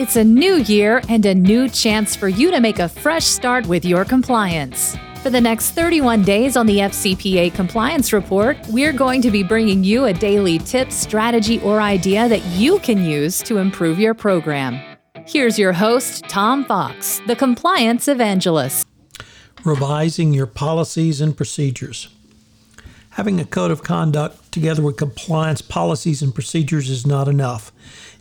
It's a new year and a new chance for you to make a fresh start with your compliance. For the next 31 days on the FCPA Compliance Report, we're going to be bringing you a daily tip, strategy, or idea that you can use to improve your program. Here's your host, Tom Fox, the Compliance Evangelist. Revising your policies and procedures. Having a code of conduct together with compliance policies and procedures is not enough.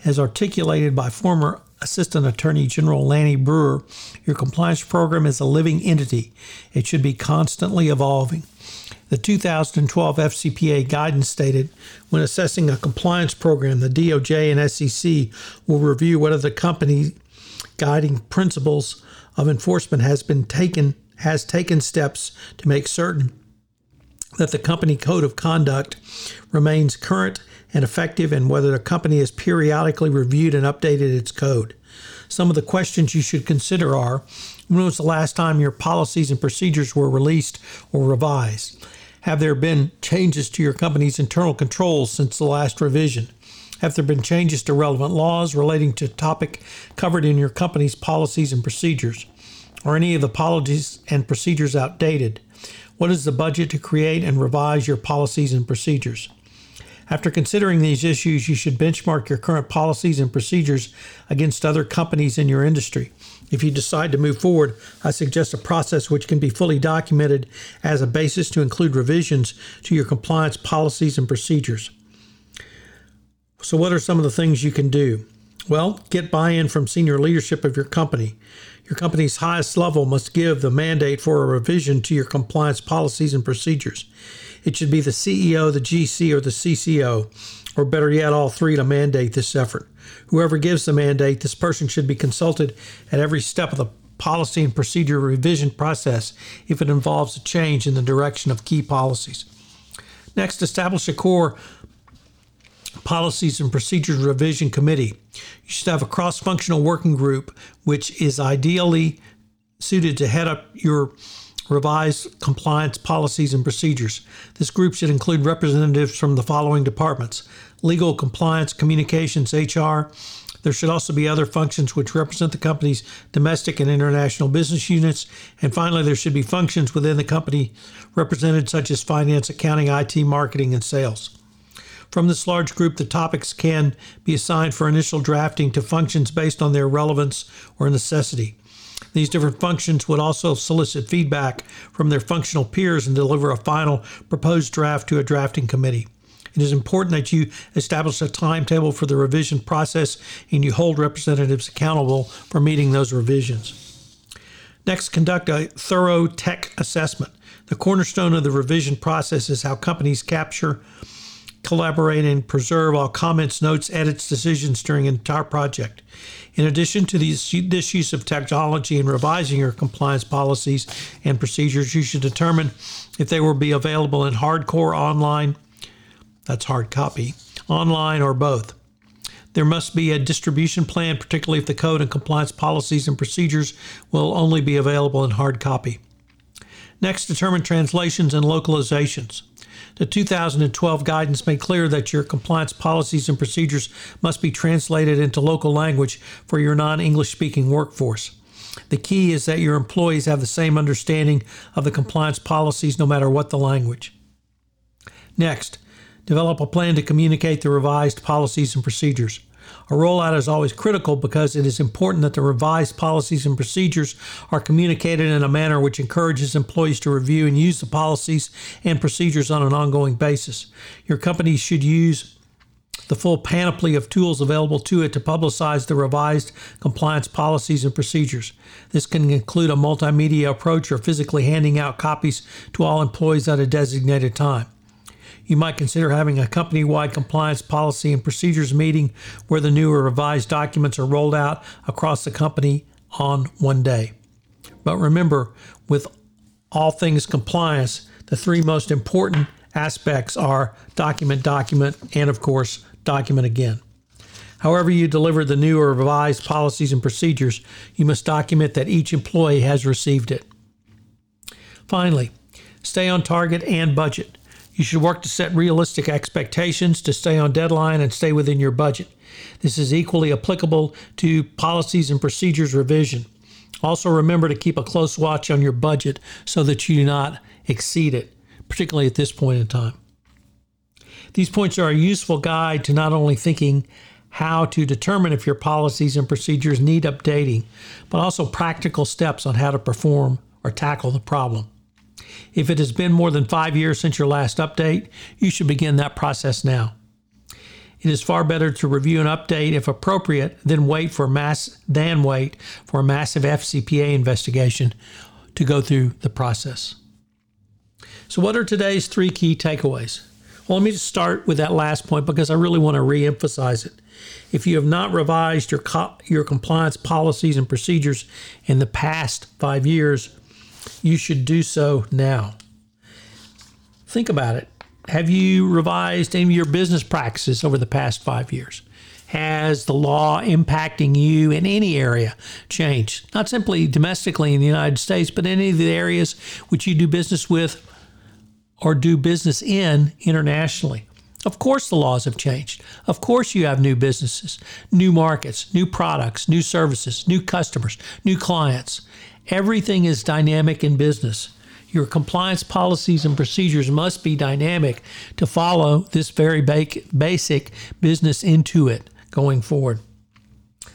As articulated by former Assistant Attorney General Lanny Breuer, your compliance program is a living entity. It should be constantly evolving. The 2012 FCPA guidance stated when assessing a compliance program, the DOJ and SEC will review whether the company guiding principles of enforcement has been taken has taken steps to make certain that the company code of conduct remains current and effective and whether the company has periodically reviewed and updated its code. Some of the questions you should consider are when was the last time your policies and procedures were released or revised? Have there been changes to your company's internal controls since the last revision? Have there been changes to relevant laws relating to topic covered in your company's policies and procedures? Are any of the policies and procedures outdated? What is the budget to create and revise your policies and procedures? After considering these issues, you should benchmark your current policies and procedures against other companies in your industry. If you decide to move forward, I suggest a process which can be fully documented as a basis to include revisions to your compliance policies and procedures. So, what are some of the things you can do? Well, get buy in from senior leadership of your company. Your company's highest level must give the mandate for a revision to your compliance policies and procedures. It should be the CEO, the GC, or the CCO, or better yet, all three to mandate this effort. Whoever gives the mandate, this person should be consulted at every step of the policy and procedure revision process if it involves a change in the direction of key policies. Next, establish a core policies and procedures revision committee. You should have a cross functional working group, which is ideally suited to head up your revised compliance policies and procedures. This group should include representatives from the following departments legal, compliance, communications, HR. There should also be other functions which represent the company's domestic and international business units. And finally, there should be functions within the company represented, such as finance, accounting, IT, marketing, and sales. From this large group, the topics can be assigned for initial drafting to functions based on their relevance or necessity. These different functions would also solicit feedback from their functional peers and deliver a final proposed draft to a drafting committee. It is important that you establish a timetable for the revision process and you hold representatives accountable for meeting those revisions. Next, conduct a thorough tech assessment. The cornerstone of the revision process is how companies capture, collaborate, and preserve all comments, notes, edits, decisions during an entire project. In addition to these, this use of technology in revising your compliance policies and procedures, you should determine if they will be available in hardcore online, that's hard copy, online or both. There must be a distribution plan, particularly if the code and compliance policies and procedures will only be available in hard copy. Next, determine translations and localizations. The 2012 guidance made clear that your compliance policies and procedures must be translated into local language for your non English speaking workforce. The key is that your employees have the same understanding of the compliance policies no matter what the language. Next, develop a plan to communicate the revised policies and procedures. A rollout is always critical because it is important that the revised policies and procedures are communicated in a manner which encourages employees to review and use the policies and procedures on an ongoing basis. Your company should use the full panoply of tools available to it to publicize the revised compliance policies and procedures. This can include a multimedia approach or physically handing out copies to all employees at a designated time. You might consider having a company wide compliance policy and procedures meeting where the new or revised documents are rolled out across the company on one day. But remember, with all things compliance, the three most important aspects are document, document, and of course, document again. However, you deliver the new or revised policies and procedures, you must document that each employee has received it. Finally, stay on target and budget. You should work to set realistic expectations, to stay on deadline, and stay within your budget. This is equally applicable to policies and procedures revision. Also, remember to keep a close watch on your budget so that you do not exceed it, particularly at this point in time. These points are a useful guide to not only thinking how to determine if your policies and procedures need updating, but also practical steps on how to perform or tackle the problem. If it has been more than five years since your last update, you should begin that process now. It is far better to review an update if appropriate than wait for mass than wait for a massive FCPA investigation to go through the process. So what are today's three key takeaways? Well, let me just start with that last point because I really want to re-emphasize it. If you have not revised your co- your compliance policies and procedures in the past 5 years, you should do so now. Think about it. Have you revised any of your business practices over the past five years? Has the law impacting you in any area changed? Not simply domestically in the United States, but any of the areas which you do business with or do business in internationally. Of course, the laws have changed. Of course, you have new businesses, new markets, new products, new services, new customers, new clients. Everything is dynamic in business. Your compliance policies and procedures must be dynamic to follow this very basic business into it going forward.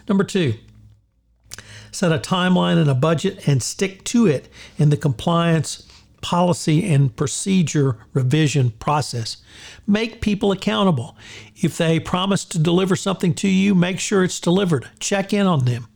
Number two, set a timeline and a budget and stick to it in the compliance policy and procedure revision process. Make people accountable. If they promise to deliver something to you, make sure it's delivered. Check in on them.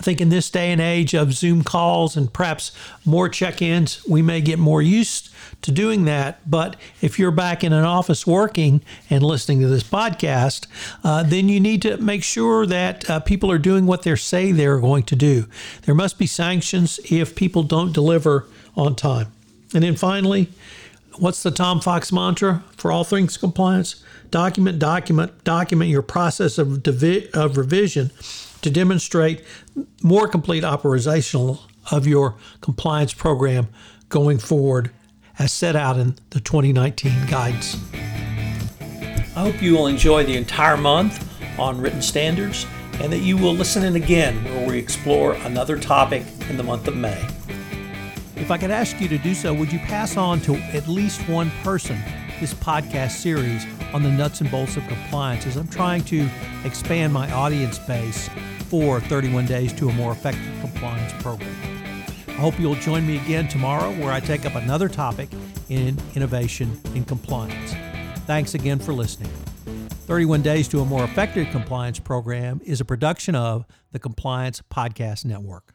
I think in this day and age of Zoom calls and perhaps more check ins, we may get more used to doing that. But if you're back in an office working and listening to this podcast, uh, then you need to make sure that uh, people are doing what they say they're going to do. There must be sanctions if people don't deliver on time. And then finally, what's the Tom Fox mantra for all things compliance? Document, document, document your process of, divi- of revision to demonstrate more complete operational of your compliance program going forward as set out in the 2019 guides. I hope you will enjoy the entire month on written standards and that you will listen in again where we explore another topic in the month of May. If I could ask you to do so, would you pass on to at least one person this podcast series on the nuts and bolts of compliance as I'm trying to expand my audience base for 31 Days to a More Effective Compliance Program. I hope you'll join me again tomorrow where I take up another topic in innovation and compliance. Thanks again for listening. 31 Days to a More Effective Compliance Program is a production of the Compliance Podcast Network.